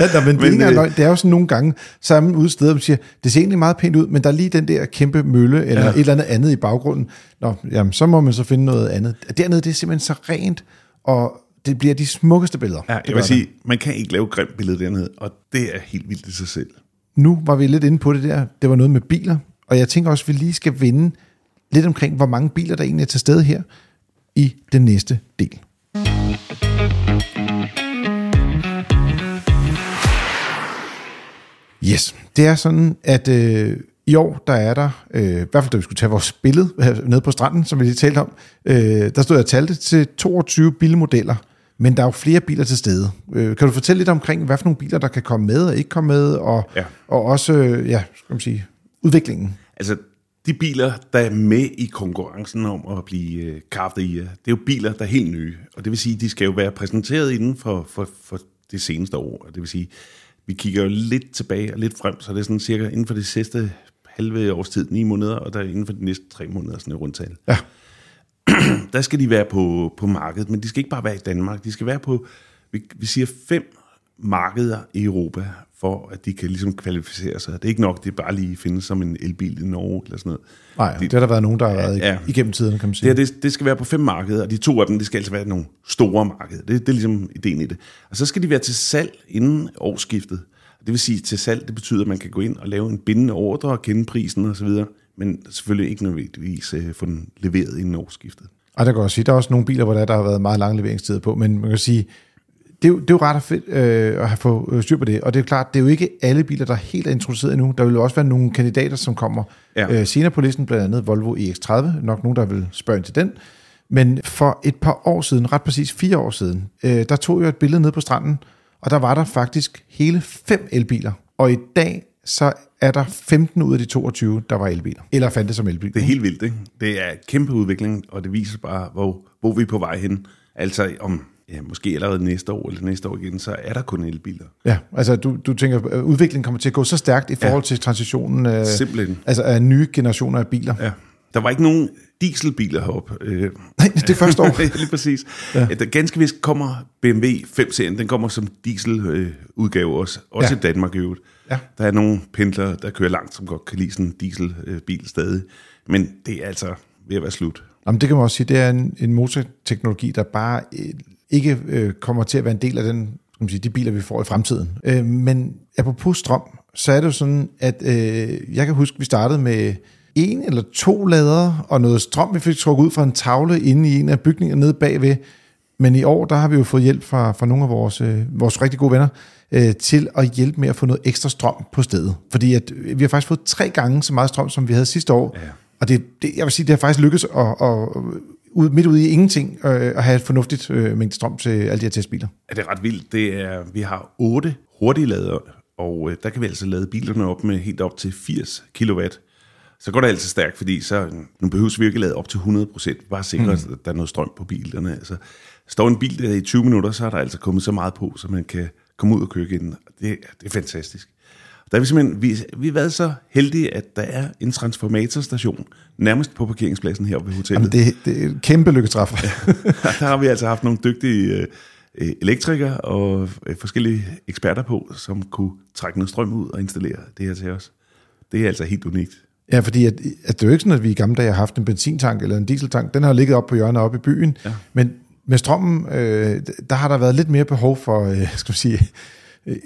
ja, der, men, men <laughs> det, er det er jo sådan nogle gange, samme ude steder, man siger, det ser egentlig meget pænt ud, men der er lige den der kæmpe mølle, eller ja. et eller andet andet i baggrunden. Nå, jamen, så må man så finde noget andet. Dernede, det er simpelthen så rent, og det bliver de smukkeste billeder. Ja, jeg vil sige, man kan ikke lave grimt billede dernede, og det er helt vildt i sig selv. Nu var vi lidt inde på det der, det var noget med biler, og jeg tænker også, at vi lige skal vende lidt omkring, hvor mange biler der egentlig er til stede her i den næste del. Yes, det er sådan, at øh, i år, der er der, øh, i hvert fald da vi skulle tage vores billede øh, ned på stranden, som vi lige talte om, øh, der stod jeg talte til 22 bilmodeller, men der er jo flere biler til stede. Øh, kan du fortælle lidt omkring, hvad for nogle biler, der kan komme med og ikke komme med, og, ja. og også, øh, ja, skal man sige, udviklingen? Altså, de biler, der er med i konkurrencen om at blive øh, kaffet i, det er jo biler, der er helt nye. Og det vil sige, de skal jo være præsenteret inden for, for, for det seneste år. Og det vil sige, vi kigger jo lidt tilbage og lidt frem, så det er sådan cirka inden for det sidste halve års tid, ni måneder, og der er inden for de næste tre måneder sådan et rundtal. Ja. <clears throat> der skal de være på, på markedet, men de skal ikke bare være i Danmark. De skal være på, vi, vi siger fem markeder i Europa, for at de kan ligesom kvalificere sig. Det er ikke nok, det er bare lige findes som en elbil i Norge eller sådan noget. Nej, det, det har der været nogen, der har været ja, igennem tiden, kan man sige. Det, det, det skal være på fem markeder, og de to af dem, det skal altså være nogle store markeder. Det, det er ligesom ideen i det. Og så skal de være til salg inden årsskiftet. Det vil sige, til salg, det betyder, at man kan gå ind og lave en bindende ordre og kende prisen osv., men selvfølgelig ikke nødvendigvis uh, få den leveret inden årsskiftet. Og der kan også sige, der er også nogle biler, hvor der, der har været meget lang leveringstid på, men man kan sige, det er, jo, det er jo ret fedt øh, at have få øh, styr på det. Og det er klart, det er jo ikke alle biler, der er helt er introduceret endnu. Der vil jo også være nogle kandidater, som kommer ja. øh, senere på listen, blandt andet Volvo EX30. Nok nogen, der vil spørge ind til den. Men for et par år siden, ret præcis fire år siden, øh, der tog jeg et billede ned på stranden, og der var der faktisk hele fem elbiler. Og i dag, så er der 15 ud af de 22, der var elbiler. Eller fandt det som elbiler. Det er helt vildt, ikke? Det er kæmpe udvikling, og det viser bare, hvor, hvor vi er på vej hen. Altså om ja, måske allerede næste år eller næste år igen, så er der kun elbiler. Ja, altså du, du tænker, at udviklingen kommer til at gå så stærkt i forhold ja. til transitionen af, Simpelthen. Altså af nye generationer af biler. Ja. Der var ikke nogen dieselbiler heroppe. Øh, Nej, det første år. <laughs> Lige præcis. Ja. Der ganske vist kommer BMW 5-serien, den kommer som dieseludgave også, også ja. i Danmark i øvrigt. Ja. Der er nogle pendlere, der kører langt, som godt kan lide sådan en dieselbil stadig. Men det er altså ved at være slut. Jamen, det kan man også sige, det er en, en motorteknologi, der bare ikke øh, kommer til at være en del af den, skal man sige, de biler, vi får i fremtiden. Øh, men apropos strøm, så er det jo sådan, at øh, jeg kan huske, at vi startede med en eller to ladere og noget strøm, vi fik trukket ud fra en tavle inde i en af bygningerne nede bagved. Men i år, der har vi jo fået hjælp fra, fra nogle af vores, øh, vores rigtig gode venner øh, til at hjælpe med at få noget ekstra strøm på stedet. Fordi at, vi har faktisk fået tre gange så meget strøm, som vi havde sidste år. Ja. Og det, det, jeg vil sige, det har faktisk lykkedes at, at ud, midt ude i ingenting øh, at have et fornuftigt øh, mængde strøm til alle de her testbiler. Ja, det er ret vildt. Det er, vi har otte hurtige lader, og øh, der kan vi altså lade bilerne op med helt op til 80 kW. Så går det altså stærkt, fordi så, nu behøver vi ikke lade op til 100 procent. Bare sikre, mm. at der er noget strøm på bilerne. Altså, står en bil der i 20 minutter, så er der altså kommet så meget på, så man kan komme ud og køre igen. Det, det er fantastisk. Der er vi simpelthen, vi, vi har været så heldige, at der er en transformatorstation nærmest på parkeringspladsen her ved hotellet. Jamen, det, det er et kæmpe lykketræf. <laughs> der har vi altså haft nogle dygtige øh, øh, elektrikere og øh, forskellige eksperter på, som kunne trække noget strøm ud og installere det her til os. Det er altså helt unikt. Ja, fordi at, at det er jo ikke sådan, at vi i gamle dage har haft en benzintank eller en dieseltank. Den har ligget op på hjørnet oppe i byen. Ja. Men med strømmen, øh, der har der været lidt mere behov for, øh, <laughs> skal man sige,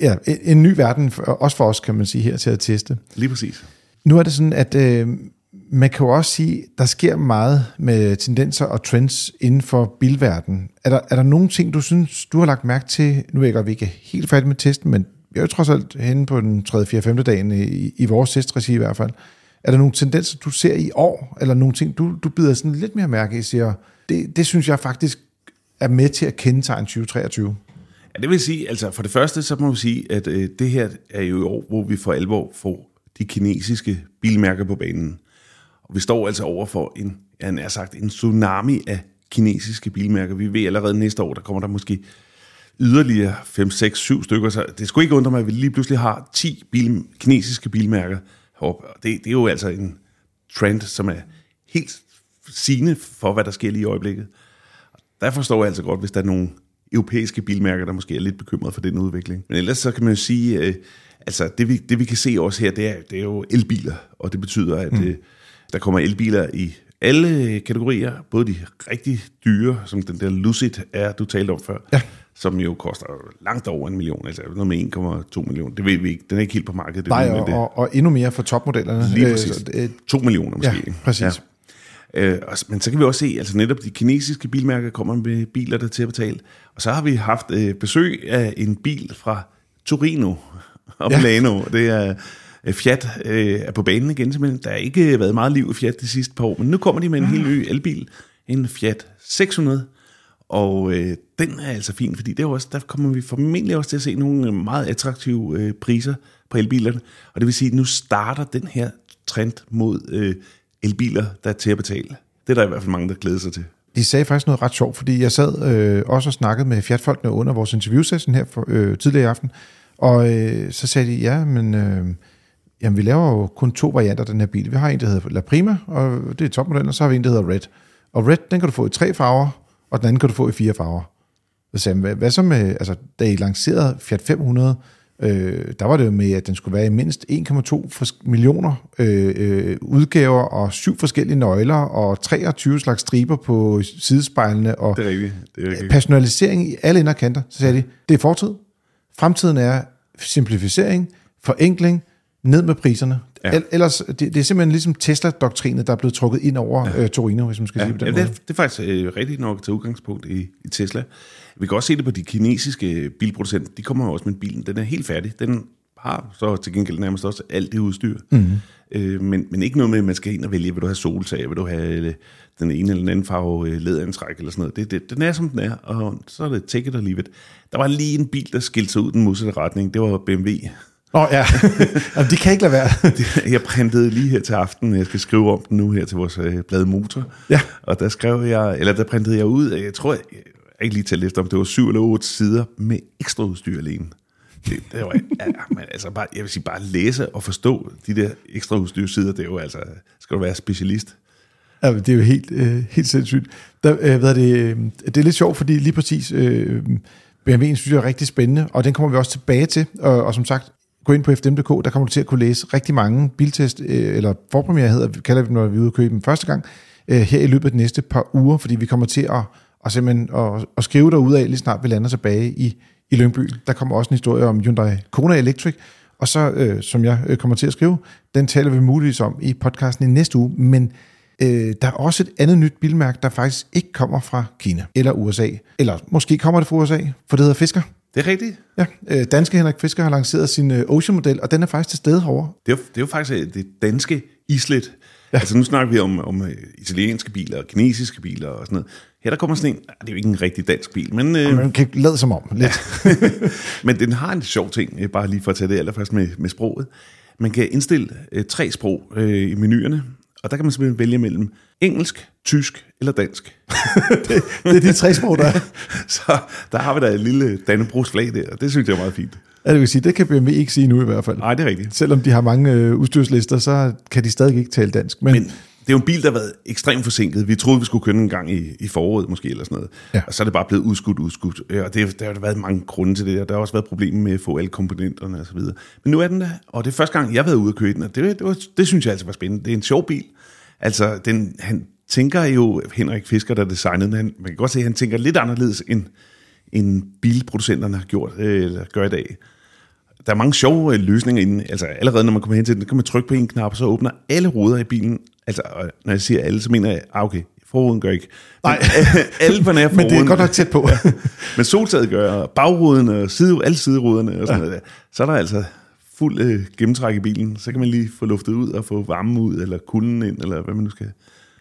ja, en, en ny verden, også for os, kan man sige, her til at teste. Lige præcis. Nu er det sådan, at øh, man kan jo også sige, der sker meget med tendenser og trends inden for bilverdenen. Er der, er der nogle ting, du synes, du har lagt mærke til? Nu er jeg godt, vi ikke er helt færdige med testen, men vi er jo trods alt henne på den 3., 4., 5. dagen i, i vores testregi i hvert fald. Er der nogle tendenser, du ser i år, eller nogle ting, du, du bider sådan lidt mere mærke i, siger, det, det synes jeg faktisk er med til at kendetegne 2023? Ja, det vil sige, altså for det første, så må vi sige, at øh, det her er jo i år, hvor vi for alvor får de kinesiske bilmærker på banen. Og vi står altså over for en, ja, han er sagt, en tsunami af kinesiske bilmærker. Vi ved allerede næste år, der kommer der måske yderligere 5, 6, 7 stykker. Så det skulle ikke undre mig, at vi lige pludselig har 10 bil, kinesiske bilmærker heroppe. Det, det er jo altså en trend, som er helt sigende for, hvad der sker lige i øjeblikket. Der forstår jeg altså godt, hvis der er nogle europæiske bilmærker, der måske er lidt bekymret for den udvikling. Men ellers så kan man jo sige, øh, altså det vi, det vi kan se også her, det er, det er jo elbiler, og det betyder, at mm. øh, der kommer elbiler i alle kategorier, både de rigtig dyre, som den der Lucid er, du talte om før, ja. som jo koster langt over en million, altså noget med 1,2 millioner. Det ved vi ikke. Den er ikke helt på markedet. Nej, og, det. og, og endnu mere for topmodellerne. Lige præcis. Øh, 2 millioner måske. Ja, præcis. Ja. Øh, men så kan vi også se, altså netop de kinesiske bilmærker kommer med biler, der er til at betale. Og så har vi haft øh, besøg af en bil fra Torino <laughs> og ja. Milano. Det er øh, Fiat øh, er på banen igen simpelthen. Der har ikke været meget liv i Fiat de sidste par år, men nu kommer de med en helt ny elbil, en Fiat 600. Og øh, den er altså fin, fordi det er også, der kommer vi formentlig også til at se nogle meget attraktive øh, priser på elbilerne. Og det vil sige, at nu starter den her trend mod øh, elbiler, der er til at betale. Det er der i hvert fald mange, der glæder sig til. De sagde faktisk noget ret sjovt, fordi jeg sad øh, også og snakkede med Fiat-folkene under vores interviewsession her for, øh, tidligere i aften, og øh, så sagde de, ja, men øh, jamen, vi laver jo kun to varianter af den her bil. Vi har en, der hedder La Prima, og det er topmodellen, og så har vi en, der hedder Red. Og Red, den kan du få i tre farver, og den anden kan du få i fire farver. Så sagde hvad, hvad så med, altså, da I lancerede Fiat 500, Øh, der var det jo med, at den skulle være i mindst 1,2 millioner øh, øh, udgaver og syv forskellige nøgler og 23 slags striber på sidespejlene og det er rigtigt. Det er rigtigt. personalisering i alle inderkanter. Så sagde de, det er fortid. Fremtiden er simplificering, forenkling, ned med priserne. Ja. Ellers, det, det er simpelthen ligesom Tesla-doktrinet, der er blevet trukket ind over ja. øh, Torino, hvis man skal ja. sige på den ja, måde. Det, det er faktisk øh, rigtigt nok til udgangspunkt i, i Tesla. Vi kan også se det på de kinesiske bilproducenter. De kommer jo også med bilen. Den er helt færdig. Den har så til gengæld nærmest også alt det udstyr. Mm-hmm. Øh, men, men ikke noget med, at man skal ind og vælge, vil du have soltag, vil du have øh, den ene eller den anden farve øh, læderantræk eller sådan noget. Det, det, den er, som den er, og så er det take it or leave it. Der var lige en bil, der skilte sig ud den modsatte retning. Det var BMW. Oh, ja, <laughs> Jamen, de kan ikke lade være. <laughs> jeg printede lige her til aften, jeg skal skrive om den nu her til vores øh, blad Motor. Ja. Og der skrev jeg, eller der printede jeg ud, jeg tror, jeg, jeg ikke lige tælle efter, om det var syv eller otte sider med ekstra udstyr alene. Det, det var, <laughs> ja, men altså bare, jeg vil sige, bare læse og forstå de der ekstra udstyrsider, det er jo altså, skal du være specialist. Ja, det er jo helt, øh, helt sindssygt. Der, øh, hvad er det, øh, det er lidt sjovt, fordi lige præcis øh, BMW'en synes jeg er rigtig spændende, og den kommer vi også tilbage til, og, og som sagt, gå ind på fdm.dk, der kommer du til at kunne læse rigtig mange biltest, øh, eller forpremiere hedder, kalder vi når vi er ude og købe dem første gang, øh, her i løbet af de næste par uger, fordi vi kommer til at, at simpelthen at, at skrive derud af, lige snart vi lander tilbage i, i Lyngby. Der kommer også en historie om Hyundai Kona Electric, og så, øh, som jeg øh, kommer til at skrive, den taler vi muligvis om i podcasten i næste uge, men øh, der er også et andet nyt bilmærke, der faktisk ikke kommer fra Kina eller USA, eller måske kommer det fra USA, for det hedder Fisker. Det er rigtigt. Ja, øh, danske Henrik Fisker har lanceret sin øh, Ocean-model, og den er faktisk til stede herovre. Det er, det er jo faktisk øh, det danske islet. Ja. Altså nu snakker vi om, om italienske biler og kinesiske biler og sådan noget. Her der kommer sådan en, det er jo ikke en rigtig dansk bil, men... Øh, man kan lade som om, lidt. <laughs> men den har en sjov ting, bare lige for at tage det allerførst med, med sproget. Man kan indstille øh, tre sprog øh, i menuerne, Og der kan man simpelthen vælge mellem engelsk, tysk eller dansk. <laughs> det, det er de tre sprog, der er. <laughs> Så der har vi da et lille Dannebrogs flag der, og det synes jeg er meget fint. Ja, det vil sige, det kan BMW ikke sige nu i hvert fald. Nej, det er rigtigt. Selvom de har mange øh, udstyrslister, så kan de stadig ikke tale dansk. Men, Men det er jo en bil, der har været ekstremt forsinket. Vi troede, vi skulle køre en gang i, i foråret måske, eller sådan noget. Ja. Og så er det bare blevet udskudt, udskudt. Ja, Og det, der har været mange grunde til det, og der har også været problemer med at få alle komponenterne og så videre. Men nu er den der, og det er første gang, jeg har været ude at køre den, og det, det, var, det synes jeg altså var spændende. Det er en sjov bil. Altså, den, han tænker jo, Henrik Fisker, der designede den, han, man kan godt se, at han tænker lidt anderledes, end, end bilproducenterne har gjort, øh, eller gør i dag der er mange sjove øh, løsninger inde. Altså allerede når man kommer hen til den, kan man trykke på en knap, og så åbner alle ruder i bilen. Altså, når jeg siger alle, så mener jeg, ah, okay, forruden gør ikke. Nej. Men, <laughs> alle på nær <laughs> men det er godt nok tæt på. <laughs> Men soltaget gør, og bagruden og side, alle sideruderne og sådan ja. noget der. Så er der altså fuld øh, gennemtræk i bilen. Så kan man lige få luftet ud og få varmen ud, eller kulden ind, eller hvad man nu skal.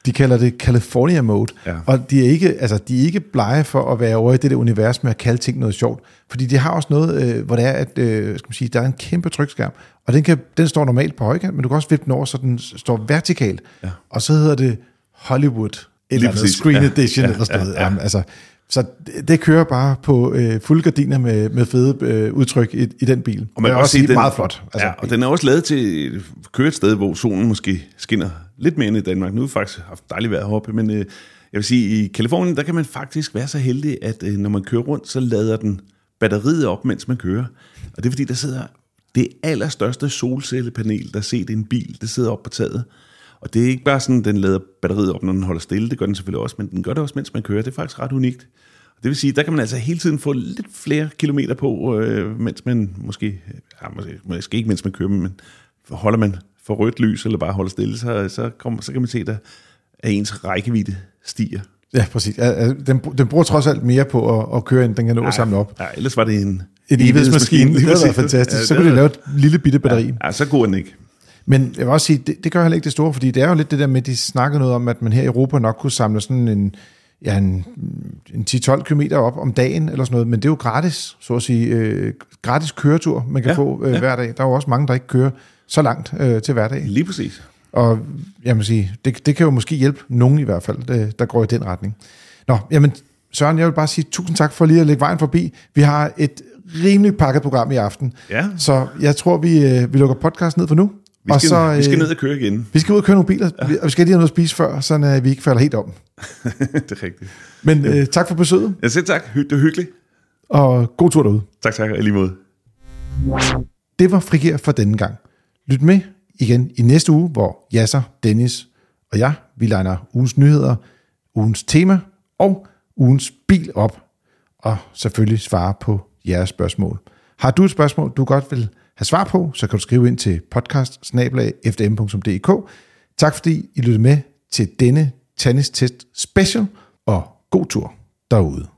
De kalder det California Mode, Ja. og de er, ikke, altså, de er ikke blege for at være over i det der univers med at kalde ting noget sjovt. Fordi de har også noget, øh, hvor det er, at øh, skal man sige, der er en kæmpe trykskærm, og den, kan, den står normalt på højkant, men du kan også vippe den over, så den står vertikalt. Ja. Og så hedder det Hollywood, eller. Screen Ja. Edition, Ja, eller sådan noget. ja. Jamen, altså, så det, det kører bare på øh, fulde gardiner med, med fede øh, udtryk i, i den bil. Og man kan også sige, den, meget flot. Altså, ja, og den er også lavet til at køre et sted, hvor solen måske skinner lidt mere end i Danmark. Nu har vi faktisk haft dejligt vejr heroppe, men øh, jeg vil sige, i Kalifornien, der kan man faktisk være så heldig, at øh, når man kører rundt, så lader den batteriet op, mens man kører. Og det er fordi, der sidder det allerstørste solcellepanel, der er set i en bil, det sidder op på taget. Og det er ikke bare sådan, den lader batteriet op, når den holder stille, det gør den selvfølgelig også, men den gør det også, mens man kører. Det er faktisk ret unikt. Det vil sige, der kan man altså hele tiden få lidt flere kilometer på, øh, mens man måske, ja, måske, måske ikke mens man kører, men holder man for rødt lys, eller bare holder stille, så, så, kommer, så kan man se, der, at ens rækkevidde stiger. Ja, præcis. Ja, ja, Den, den bruger trods alt mere på at, at køre, end den kan nå at samle op. Ja, ellers var det en... En evighedsmaskine, det været <laughs> fantastisk. Ja, så det kunne de havde- lave et lille bitte batteri. Ja, så god den ikke. Men jeg vil også sige, det, det gør heller ikke det store, fordi det er jo lidt det der med, at de snakker noget om, at man her i Europa nok kunne samle sådan en, ja, en, en 10-12 km op om dagen, eller sådan noget, men det er jo gratis, så at sige, øh, gratis køretur, man kan Ja, få øh, ja. hver dag. Der er jo også mange, der ikke kører så langt øh, til hverdag. Lige præcis. Og jeg må sige, det, det kan jo måske hjælpe nogen i hvert fald, der, der går i den retning. Nå, jamen Søren, jeg vil bare sige tusind tak for lige at lægge vejen forbi. Vi har et rimelig pakket program i aften. Ja. Så jeg tror, vi, øh, vi lukker podcasten ned for nu. Vi skal, så, vi skal ned og køre igen. vi skal ud og køre nogle biler, ja. og vi skal lige have noget at spise før, så vi ikke falder helt om. <laughs> det er rigtigt. Men øh, tak for besøget, Jeg siger tak. Det er hyggeligt. og god tur derude. Tak, tak. Og lige måde. Det var Frigir for denne gang. Lyt med igen i næste uge, hvor Jasser, Dennis og jeg, vi legner ugens nyheder, ugens tema og ugens bil op, og selvfølgelig svare på jeres spørgsmål. Har du et spørgsmål, du godt vil have svar på, så kan du skrive ind til podcast Tak fordi I lyttede med til denne Tannis Test Special, og god tur derude.